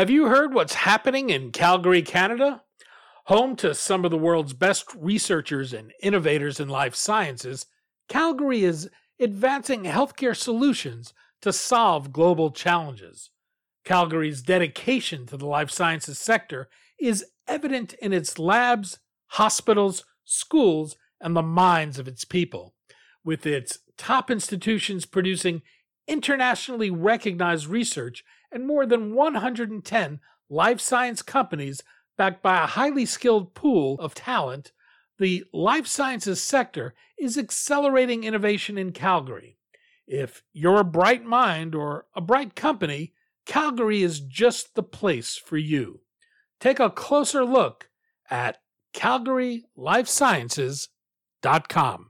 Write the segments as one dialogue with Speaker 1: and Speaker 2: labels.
Speaker 1: Have you heard what's happening in Calgary, Canada? Home to some of the world's best researchers and innovators in life sciences, Calgary is advancing healthcare solutions to solve global challenges. Calgary's dedication to the life sciences sector is evident in its labs, hospitals, schools, and the minds of its people, with its top institutions producing internationally recognized research and more than 110 life science companies backed by a highly skilled pool of talent, the life sciences sector is accelerating innovation in Calgary. If you're a bright mind or a bright company, Calgary is just the place for you. Take a closer look at calgarylifesciences.com.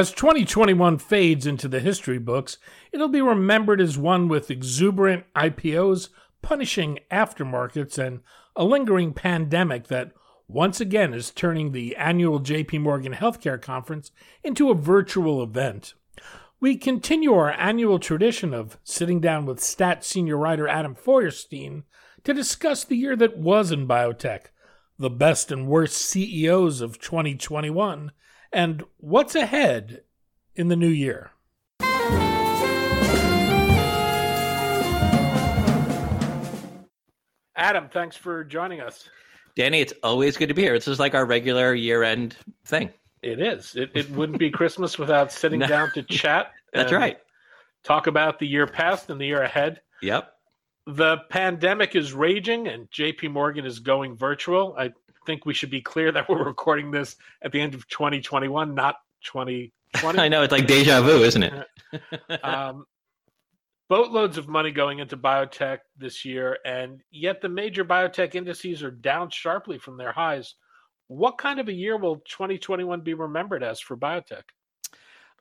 Speaker 1: As 2021 fades into the history books, it'll be remembered as one with exuberant IPOs, punishing aftermarkets, and a lingering pandemic that once again is turning the annual JP Morgan Healthcare Conference into a virtual event. We continue our annual tradition of sitting down with Stat senior writer Adam Feuerstein to discuss the year that was in biotech, the best and worst CEOs of 2021 and what's ahead in the new year. Adam, thanks for joining us.
Speaker 2: Danny, it's always good to be here. This is like our regular year end thing.
Speaker 1: It is. It, it wouldn't be Christmas without sitting no. down to chat.
Speaker 2: That's right.
Speaker 1: Talk about the year past and the year ahead.
Speaker 2: Yep.
Speaker 1: The pandemic is raging and JP Morgan is going virtual. I think we should be clear that we're recording this at the end of 2021, not 2020.
Speaker 2: I know it's like deja vu, isn't
Speaker 1: it? um, boatloads of money going into biotech this year, and yet the major biotech indices are down sharply from their highs. What kind of a year will 2021 be remembered as for biotech?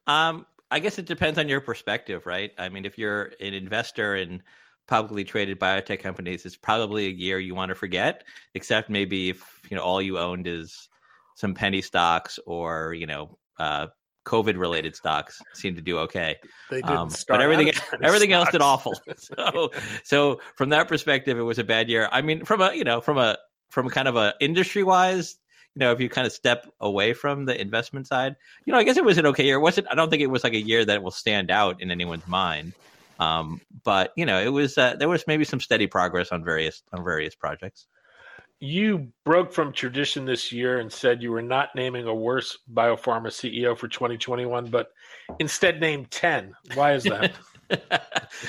Speaker 2: Um, I guess it depends on your perspective, right? I mean, if you're an investor in publicly traded biotech companies, is probably a year you want to forget, except maybe if you know all you owned is some penny stocks or you know uh, COVID related stocks seem to do okay.
Speaker 1: They did um, but
Speaker 2: everything everything else did awful. So so from that perspective, it was a bad year. I mean, from a you know from a from kind of a industry wise. You know, if you kind of step away from the investment side, you know, I guess it was an okay year. It wasn't I don't think it was like a year that will stand out in anyone's mind. Um, but you know, it was uh, there was maybe some steady progress on various on various projects.
Speaker 1: You broke from tradition this year and said you were not naming a worse biopharma CEO for 2021, but instead named 10. Why is that?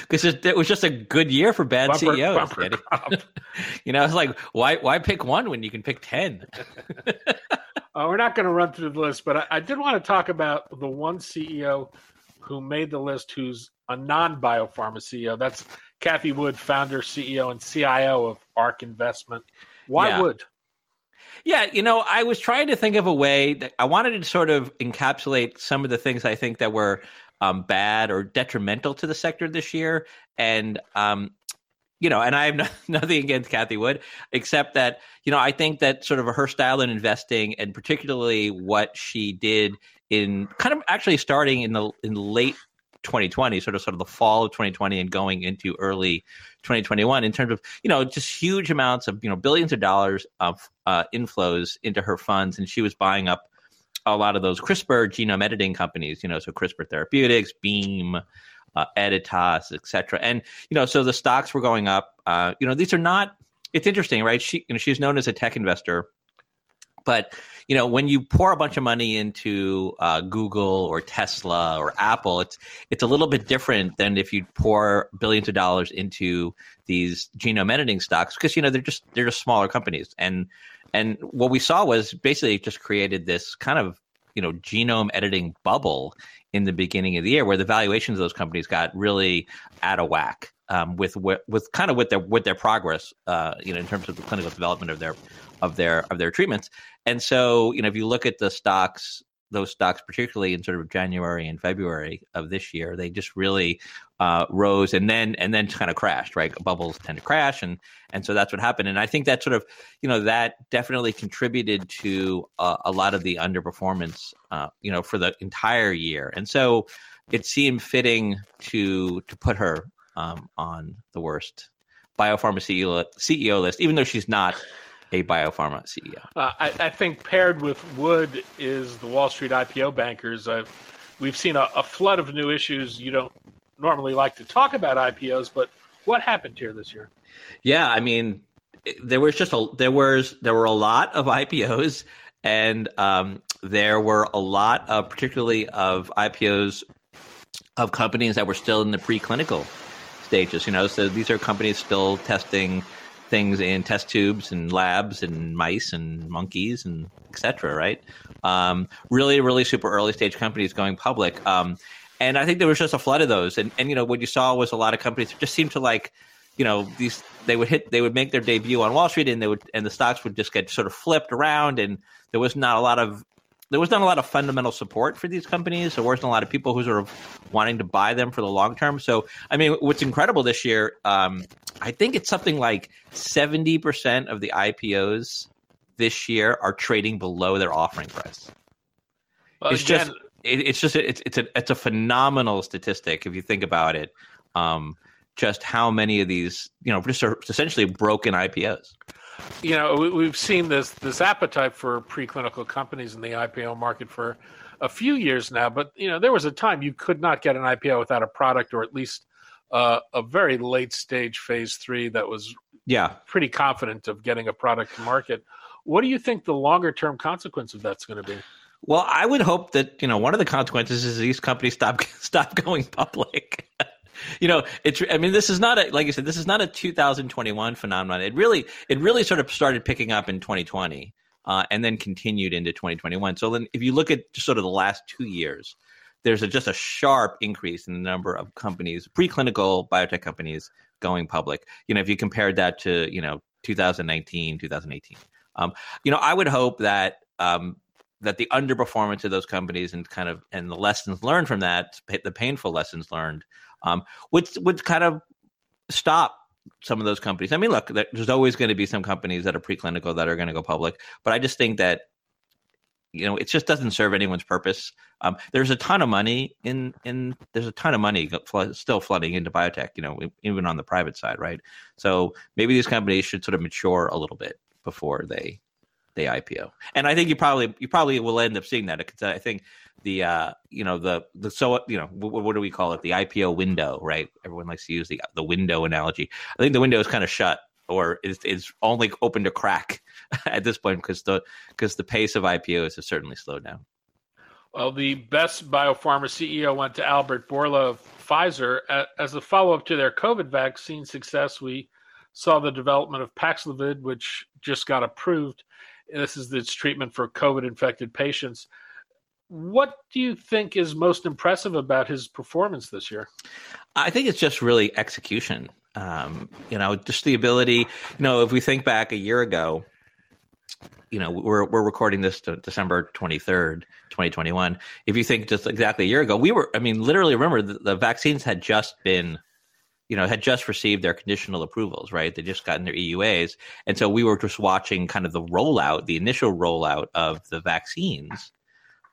Speaker 2: Because it, was just a good year for bad bumper, CEOs. Bumper you know, it's like why why pick one when you can pick ten?
Speaker 1: uh, we're not going to run through the list, but I, I, did want to talk about the one CEO who made the list who's a non biopharma CEO. That's Cathie Wood, founder, CEO, and CIO of ARK Investment. Why
Speaker 2: yeah.
Speaker 1: Wood?
Speaker 2: Yeah, you know, I was trying to think of a way that I wanted to sort of encapsulate some of the things I think that were um, bad or detrimental to the sector this year. And, um, you know, and I have nothing against Cathie Wood, except that, you know, I think that sort of her style in investing and particularly what she did in kind of actually starting in the in late 2020, sort of sort of the fall of 2020 and going into early 2021 in terms of, you know, just huge amounts of, you know, billions of dollars of uh, inflows into her funds. And she was buying up a lot of those CRISPR genome editing companies, you know, so CRISPR Therapeutics, Beam, uh, Editas, et cetera. And, you know, so the stocks were going up. Uh, you know, these are not, it's interesting, right? She, you know, she's known as a tech investor but you know, when you pour a bunch of money into uh, Google or Tesla or Apple, it's it's a little bit different than if you pour billions of dollars into these genome editing stocks because you know they're just they're just smaller companies. And and what we saw was basically just created this kind of you know genome editing bubble in the beginning of the year, where the valuations of those companies got really out of whack um, with with kind of with their with their progress, uh, you know, in terms of the clinical development of their of their of their treatments. And so, you know, if you look at the stocks those stocks, particularly in sort of January and February of this year, they just really uh, rose and then and then kind of crashed. Right, bubbles tend to crash, and and so that's what happened. And I think that sort of you know that definitely contributed to uh, a lot of the underperformance, uh, you know, for the entire year. And so it seemed fitting to to put her um, on the worst biopharma CEO, CEO list, even though she's not a biopharma CEO?
Speaker 1: Uh, I, I, think paired with Wood is the Wall Street IPO bankers. I've, we've seen a, a, flood of new issues. You don't normally like to talk about IPOs, but what happened here this year?
Speaker 2: Yeah, I mean, there was just a there was there were a lot of IPOs, and um, there were a lot of particularly of IPOs of companies that were still in the preclinical stages. You know, so these are companies still testing things in test tubes and labs and mice and monkeys and etc. Right? Um, really, really super early stage companies going public. Um, and I think there was just a flood of those. And and you know what you saw was a lot of companies just seemed to like, you know, these they would hit they would make their debut on Wall Street and they would and the stocks would just get sort of flipped around and there was not a lot of there was not a lot of fundamental support for these companies. There wasn't a lot of people who sort of wanting to buy them for the long term. So, I mean, what's incredible this year, um, I think it's something like 70% of the IPOs this year are trading below their offering price. Well, it's again, just it, it's just it's it's a it's a phenomenal statistic if you think about it. Um, just how many of these you know just are essentially broken IPOs
Speaker 1: you know, we, have seen this this appetite for preclinical companies in the IPO market for a few years now. But you know, there was a time you could not get an IPO without a product or at least uh, a very late stage phase three that was
Speaker 2: yeah
Speaker 1: pretty confident of getting a product to market. What do you think the longer term consequence of that's going to be?
Speaker 2: Well, I would hope that you know one of the consequences is these companies stop stop going public you know, it's. I mean, this is not a like you said, this is not a 2021 phenomenon. It really, it really sort of started picking up in 2020, uh, and then continued into 2021. So then, if you look at just sort of the last two years, there's a, just a sharp increase in the number of companies, preclinical biotech companies, going public. You know, if you compared that to you know 2019, 2018. Um, you know, I would hope that um, that the underperformance of those companies and kind of and the lessons learned from that, the painful lessons learned, um, would would kind of stop some of those companies. I mean, look, there's always going to be some companies that are preclinical that are going to go public, but I just think that you know it just doesn't serve anyone's purpose. Um, there's a ton of money in in there's a ton of money still flooding into biotech. You know, even on the private side, right? So maybe these companies should sort of mature a little bit before they they IPO. And I think you probably you probably will end up seeing that I think the uh, you know the the so you know what, what, do we call it the IPO window right everyone likes to use the the window analogy I think the window is kind of shut or is is only open to crack at this point because the because the pace of IPOs has certainly slowed down.
Speaker 1: Well, the best biopharma CEO went to Albert Bourla of Pfizer as a follow up to their COVID vaccine success. We saw the development of Paxlovid, which just got approved. This is its treatment for COVID infected patients. What do you think is most impressive about his performance this year?
Speaker 2: I think it's just really execution. Um, you know, just the ability. You know, if we think back a year ago, you know, we're we're recording this December twenty third, twenty twenty one. If you think just exactly a year ago, we were. I mean, literally, remember the, the vaccines had just been you know, had just received their conditional approvals, right? They just gotten their EUAs. And so we were just watching kind of the rollout, the initial rollout of the vaccines.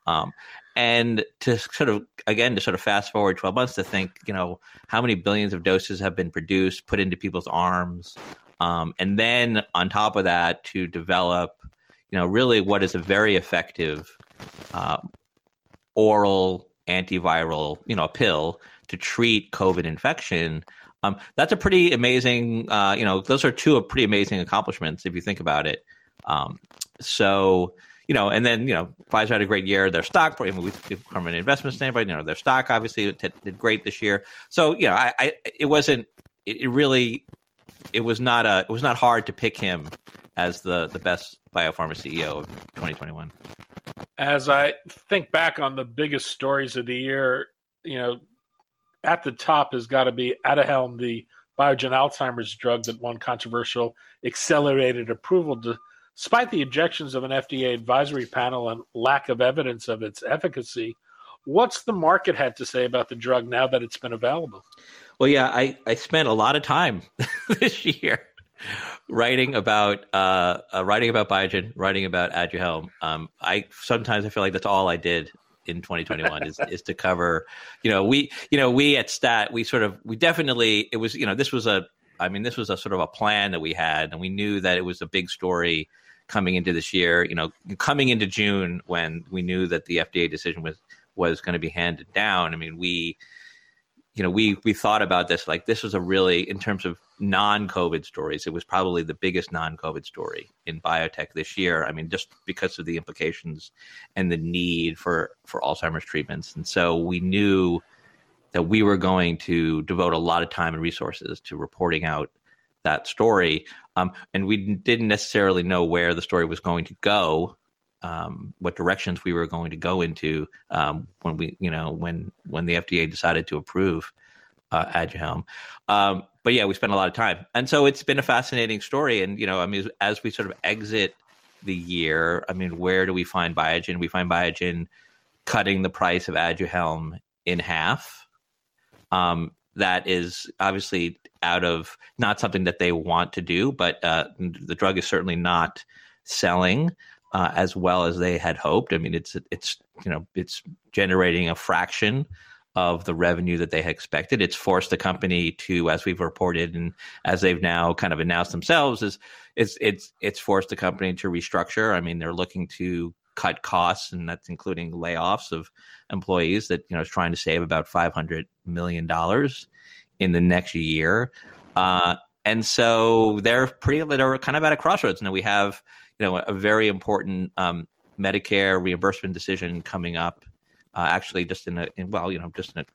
Speaker 2: Um, and to sort of again to sort of fast forward 12 months to think you know how many billions of doses have been produced put into people's arms um, and then on top of that to develop you know really what is a very effective uh, oral antiviral you know a pill to treat covid infection um, that's a pretty amazing uh, you know those are two pretty amazing accomplishments if you think about it um, so you know, and then you know, Pfizer had a great year. Their stock, I mean, we, from an investment standpoint, you know, their stock obviously did great this year. So you know, I, I it wasn't, it, really, it was not a, it was not hard to pick him as the the best biopharma CEO of 2021.
Speaker 1: As I think back on the biggest stories of the year, you know, at the top has got to be Aduhelm, the Biogen Alzheimer's drug that won controversial accelerated approval despite the objections of an FDA advisory panel and lack of evidence of its efficacy. What's the market had to say about the drug now that it's been available?
Speaker 2: Well, yeah, I, I spent a lot of time this year writing about uh, uh, writing about Biogen, writing about Aduhelm. Um, I sometimes I feel like that's all I did in 2021 is is to cover. You know, we you know we at Stat we sort of we definitely it was you know this was a I mean this was a sort of a plan that we had and we knew that it was a big story coming into this year. You know, coming into June when we knew that the FDA decision was was going to be handed down. I mean, we you know, we we thought about this like this was a really in terms of non-COVID stories, it was probably the biggest non-COVID story in biotech this year. I mean, just because of the implications and the need for for Alzheimer's treatments, and so we knew that we were going to devote a lot of time and resources to reporting out that story. Um, and we didn't necessarily know where the story was going to go um, what directions we were going to go into um, when we, you know, when when the FDA decided to approve uh. Um, but yeah, we spent a lot of time, and so it's been a fascinating story. And you know, I mean, as we sort of exit the year, I mean, where do we find Biogen? We find Biogen cutting the price of Aduhelm in half. Um, that is obviously out of not something that they want to do, but uh, the drug is certainly not selling uh, as well as they had hoped. I mean, it's it's you know it's generating a fraction of the revenue that they had expected. It's forced the company to, as we've reported and as they've now kind of announced themselves, is it's it's it's forced the company to restructure. I mean, they're looking to cut costs, and that's including layoffs of employees that you know is trying to save about five hundred million dollars in the next year. Uh, and so they're pretty they're kind of at a crossroads. Now we have you know a very important um, Medicare reimbursement decision coming up. Uh, actually, just in a in, well, you know, just in a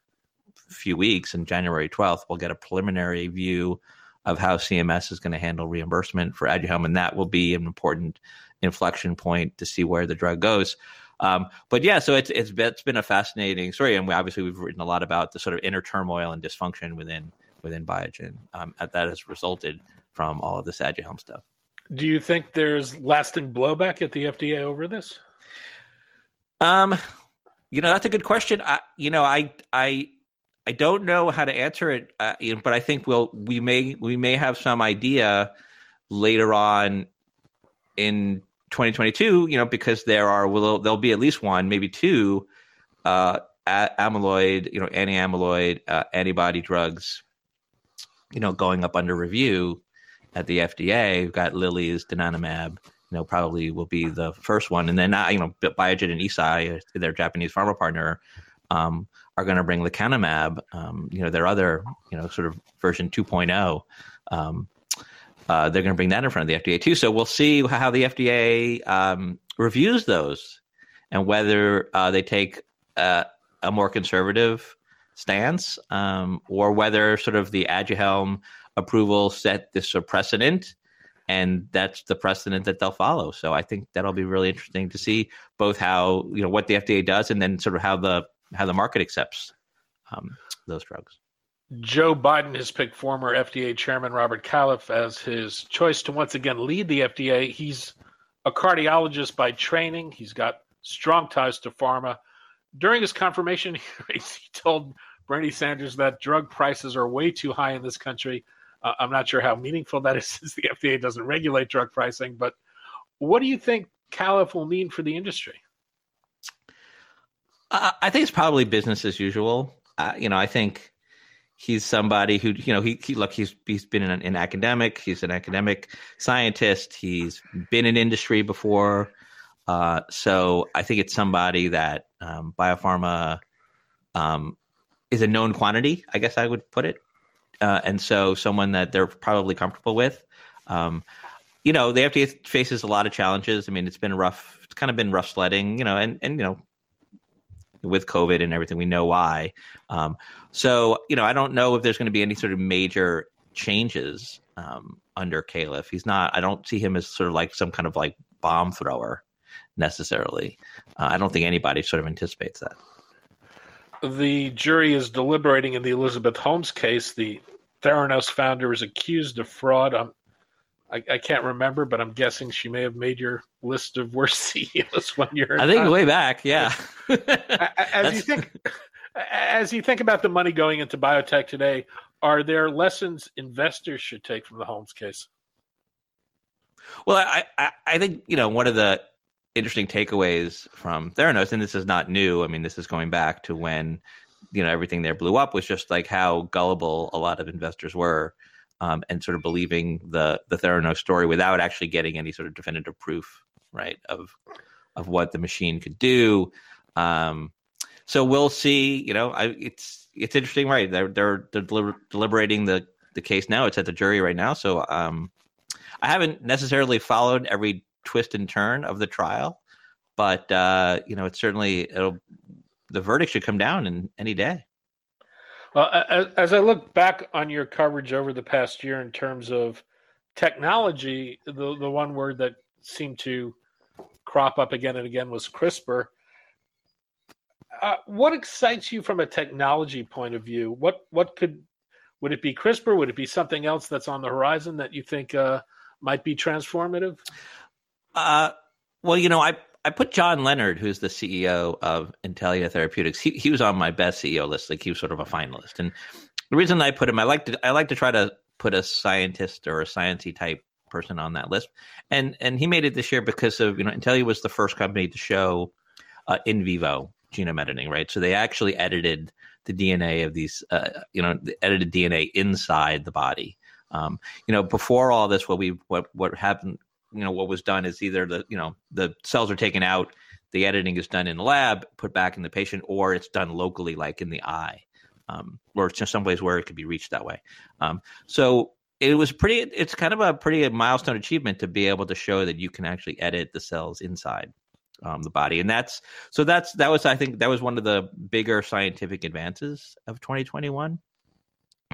Speaker 2: few weeks, in January twelfth, we'll get a preliminary view of how CMS is going to handle reimbursement for Aduhelm, and that will be an important inflection point to see where the drug goes. Um, but yeah, so it's it's been, it's been a fascinating story, and we obviously we've written a lot about the sort of inner turmoil and dysfunction within within Biogen um, that has resulted from all of this Aduhelm stuff.
Speaker 1: Do you think there's lasting blowback at the FDA over this?
Speaker 2: Um, you know, that's a good question. I, you know, I, I, I don't know how to answer it, uh, but I think we'll we may we may have some idea later on in 2022. You know, because there are will there'll be at least one, maybe two, uh, amyloid, you know, anti-amyloid uh, antibody drugs, you know, going up under review at the FDA. We've got Lilly's donanemab. You know, probably will be the first one, and then uh, you know, Biogen and Eisai, their Japanese pharma partner, um, are going to bring lecanemab. Um, you know, their other, you know, sort of version 2.0. Um, uh, they're going to bring that in front of the FDA too. So we'll see how the FDA um, reviews those and whether uh, they take uh, a more conservative stance um, or whether sort of the Aduhelm approval set this precedent and that's the precedent that they'll follow. So I think that'll be really interesting to see both how you know what the FDA does and then sort of how the how the market accepts um, those drugs.
Speaker 1: Joe Biden has picked former FDA Chairman Robert Califf as his choice to once again lead the FDA. He's a cardiologist by training. He's got strong ties to pharma. During his confirmation he told Bernie Sanders that drug prices are way too high in this country uh, I'm not sure how meaningful that is since the FDA doesn't regulate drug pricing, but what do you think Califf will mean for the industry?
Speaker 2: Uh, I think it's probably business as usual. Uh, you know, I think he's somebody who, you know, he, he look, he's he's been an, an, academic. He's an academic scientist. He's been in industry before. Uh, so I think it's somebody that um, biopharma um, is a known quantity. I guess I would put it uh, and so someone that they're probably comfortable with. Um, you know, the FDA faces a lot of challenges. I mean, it's been rough. It's kind of been rough sledding. You know, and and you know, with COVID and everything, we know why. Um, so you know, I don't know if there's going to be any sort of major changes um, under Califf. He's not. I don't see him as sort of like some kind of like bomb thrower. necessarily. Uh, I don't think anybody sort of anticipates that.
Speaker 1: The jury is deliberating in the Elizabeth Holmes case. The Theranos founder is accused of fraud. I'm, I, I can't remember, but I'm guessing she may have made your list of worst CEOs one year.
Speaker 2: I think way back, yeah.
Speaker 1: as you think, as you think about the money going into biotech today, are there lessons investors should take from the Holmes case?
Speaker 2: Well, I, I, I think you know one of the interesting takeaways from Theranos, and this is not new. I mean, this is going back to when you know everything there blew up was just like how gullible a lot of investors were, um, and sort of believing the the Theranos story without actually getting any sort of definitive proof, right, of of what the machine could do. Um, so we'll see. You know, I, it's it's interesting, right? They're they're, they're deliber- deliberating the the case now. It's at the jury right now. So um, I haven't necessarily followed every twist and turn of the trial, but uh, you know, it's certainly it'll the verdict should come down in any day.
Speaker 1: Well, as, as I look back on your coverage over the past year in terms of technology, the the one word that seemed to crop up again and again was CRISPR. Uh, what excites you from a technology point of view? What what could would it be CRISPR? Would it be something else that's on the horizon that you think uh, might be transformative?
Speaker 2: Uh, well, you know, I I put John Leonard, who's the CEO of Intellia Therapeutics. He he was on my best CEO list. Like he was sort of a finalist. And the reason I put him, I like to I like to try to put a scientist or a sciency type person on that list. And and he made it this year because of you know Intellia was the first company to show uh, in vivo genome editing, right? So they actually edited the DNA of these, uh, you know, the edited DNA inside the body. Um, you know, before all this, what we what what happened you know what was done is either the you know the cells are taken out the editing is done in the lab put back in the patient or it's done locally like in the eye um, or it's just some place where it could be reached that way. Um, so it was pretty it's kind of a pretty milestone achievement to be able to show that you can actually edit the cells inside um, the body. And that's so that's that was i think that was one of the bigger scientific advances of 2021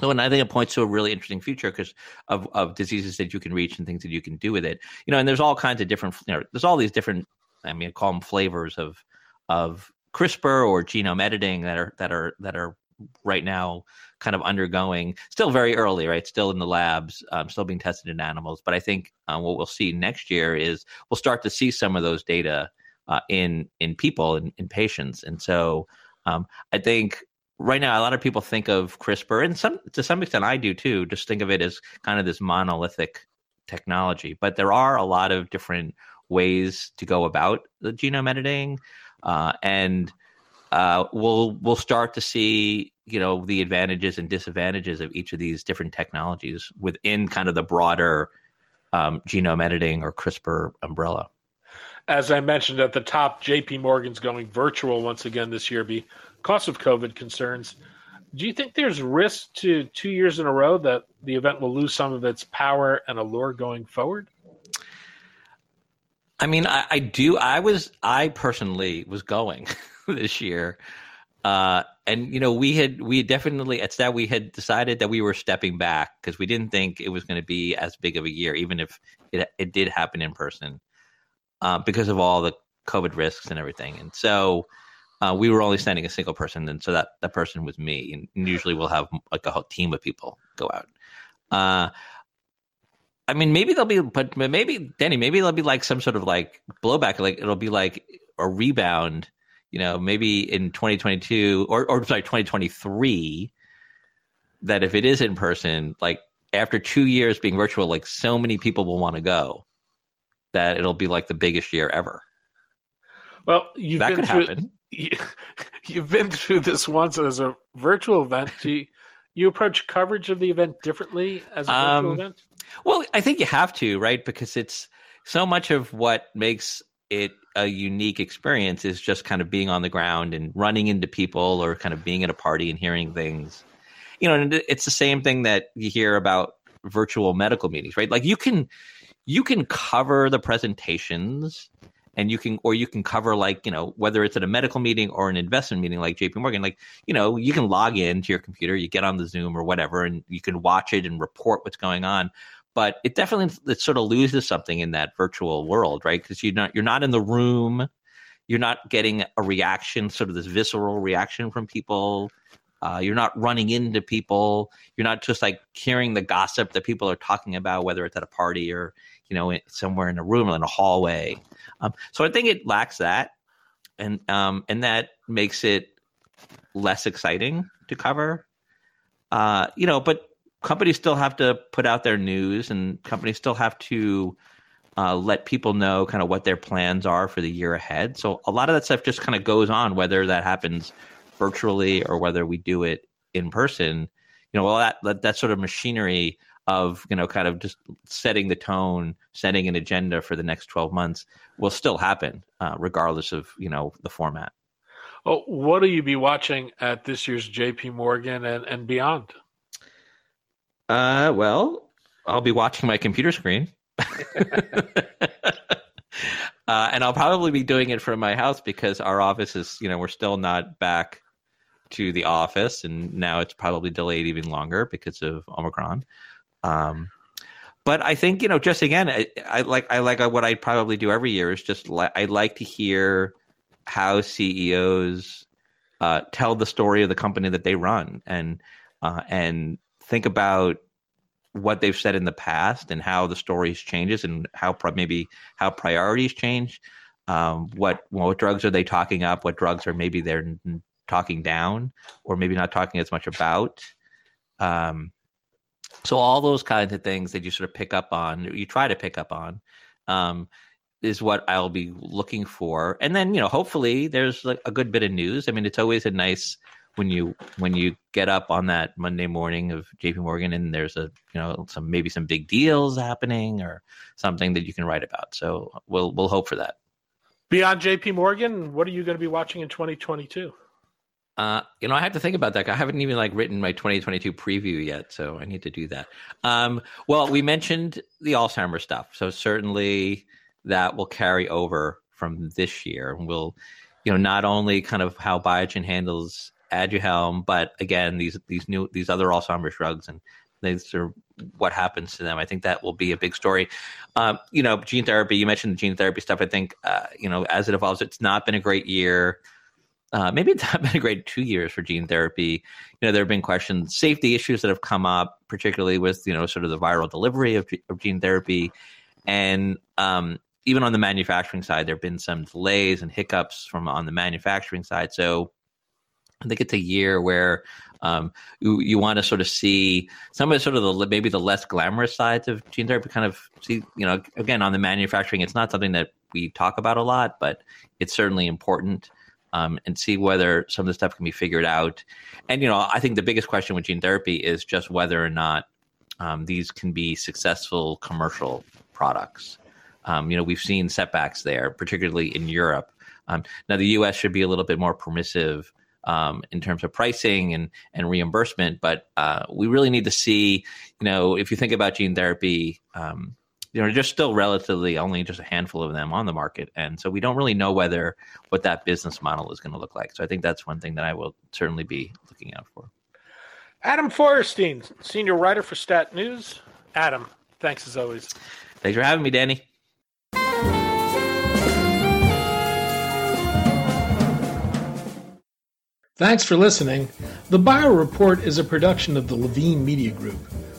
Speaker 2: so, and I think it points to a really interesting future because of, of diseases that you can reach and things that you can do with it. You know, and there's all kinds of different, you know, there's all these different, I mean, I call them flavors of of CRISPR or genome editing that are that are that are right now kind of undergoing. Still very early right? Still in the labs um, still being tested in animals. But i think um, what we'll see next year is we'll start to see some of those data uh, in in people in, in patients. And so um, i think right now a lot of people think of CRISPR, and some to some extent I do too. Just think of it as kind of this monolithic technology, but there are a lot of different ways to go about the genome editing, uh, and uh, we'll we'll start to see you know the advantages and disadvantages of each of these different technologies within kind of the broader um, genome editing or CRISPR umbrella.
Speaker 1: As I mentioned at the top, JP Morgan's going virtual once again this year because of COVID concerns. Do you think there's risk to two years in a row that the event will lose some of its power and allure going forward?
Speaker 2: I mean, I, I do. I was, I personally was going this year. Uh, and you know, we had we definitely at that we had decided that we were stepping back because we didn't think it was going to be as big of a year, even if it it did happen in person, uh, because of all the COVID risks and everything. And so, uh, we were only sending a single person, and so that that person was me. And usually we'll have like a whole team of people go out. Uh, I mean, maybe there'll be, but maybe Danny, maybe there'll be like some sort of like blowback. Like it'll be like a rebound. You know, maybe in 2022 or or sorry 2023. That if it is in person, like after two years being virtual, like so many people will want to go that it'll be like the biggest year ever.
Speaker 1: Well, you've that been could through, happen you, have been through this once as a virtual event. Do you, you approach coverage of the event differently as a virtual um, event?
Speaker 2: Well, I think you have to, right? Because it's so much of what makes it a unique experience is just kind of being on the ground and running into people or kind of being at a party and hearing things. You know, and it's the same thing that you hear about virtual medical meetings, right? Like you can you can cover the presentations and you can or you can cover like you know whether it's at a medical meeting or an investment meeting like jp morgan like you know you can log in to your computer you get on the zoom or whatever and you can watch it and report what's going on but it definitely it sort of loses something in that virtual world, right? Because you're not you're not in the room, you're not getting a reaction, sort of this visceral reaction from people. Uh, you're not running into people. You're not just like hearing the gossip that people are talking about, whether it's at a party or you know somewhere in a room or in a hallway. Um, so I think it lacks that, and um, and that makes it less exciting to cover. Uh, you know, but companies still have to put out their news, and companies still have to uh, let people know kind of what their plans are for the year ahead. So a lot of that stuff just kind of goes on, whether that happens virtually or whether we do it in person. You know, all that, that that sort of machinery of you know kind of just setting the tone, setting an agenda for the next twelve months will still happen, uh, regardless of you know the format.
Speaker 1: Oh, what will you be watching at this year's J.P. Morgan and, and beyond?
Speaker 2: Uh, well, I'll be watching my computer screen. uh, and I'll probably be doing it from my house because our office is, you know, we're still not back to the office, and now it's probably delayed even longer because of Omicron. Um, but I think you know, just again, I, I like I like what I probably do every year is just li- I like to hear how CEOs uh, tell the story of the company that they run, and uh, and think about what they've said in the past and how the stories changes and how pro- maybe how priorities change. Um, what what drugs are they talking up? What drugs are maybe they're talking down or maybe not talking as much about? Um, so all those kinds of things that you sort of pick up on, you try to pick up on, um, is what I'll be looking for. And then you know, hopefully, there's like a good bit of news. I mean, it's always a nice when you when you get up on that Monday morning of JP Morgan and there's a you know some maybe some big deals happening or something that you can write about. So we'll we'll hope for that.
Speaker 1: Beyond JP Morgan, what are you going to be watching in 2022?
Speaker 2: Uh, you know, I have to think about that. I haven't even like written my 2022 preview yet, so I need to do that. Um, well, we mentioned the Alzheimer's stuff, so certainly that will carry over from this year. And we'll, you know, not only kind of how Biogen handles Aduhelm, but again, these these new these other Alzheimer's drugs and these are what happens to them. I think that will be a big story. Um, you know, gene therapy. You mentioned the gene therapy stuff. I think uh, you know as it evolves, it's not been a great year. Uh, maybe it's not been a great two years for gene therapy. You know, there have been questions, safety issues that have come up, particularly with you know sort of the viral delivery of, of gene therapy, and um, even on the manufacturing side, there have been some delays and hiccups from on the manufacturing side. So I think it's a year where um, you, you want to sort of see some of the sort of the maybe the less glamorous sides of gene therapy. Kind of see, you know, again on the manufacturing, it's not something that we talk about a lot, but it's certainly important. Um, and see whether some of the stuff can be figured out. And you know, I think the biggest question with gene therapy is just whether or not um, these can be successful commercial products. Um, you know, we've seen setbacks there, particularly in Europe. Um, now, the U.S. should be a little bit more permissive um, in terms of pricing and and reimbursement. But uh, we really need to see, you know, if you think about gene therapy, um, you know, just still relatively only just a handful of them on the market, and so we don't really know whether what that business model is going to look like. So I think that's one thing that I will certainly be looking out for.
Speaker 1: Adam Feuerstein, senior writer for Stat News. Adam, thanks as always.
Speaker 2: Thanks for having me, Danny.
Speaker 1: Thanks for listening. The Bio Report is a production of the Levine Media Group.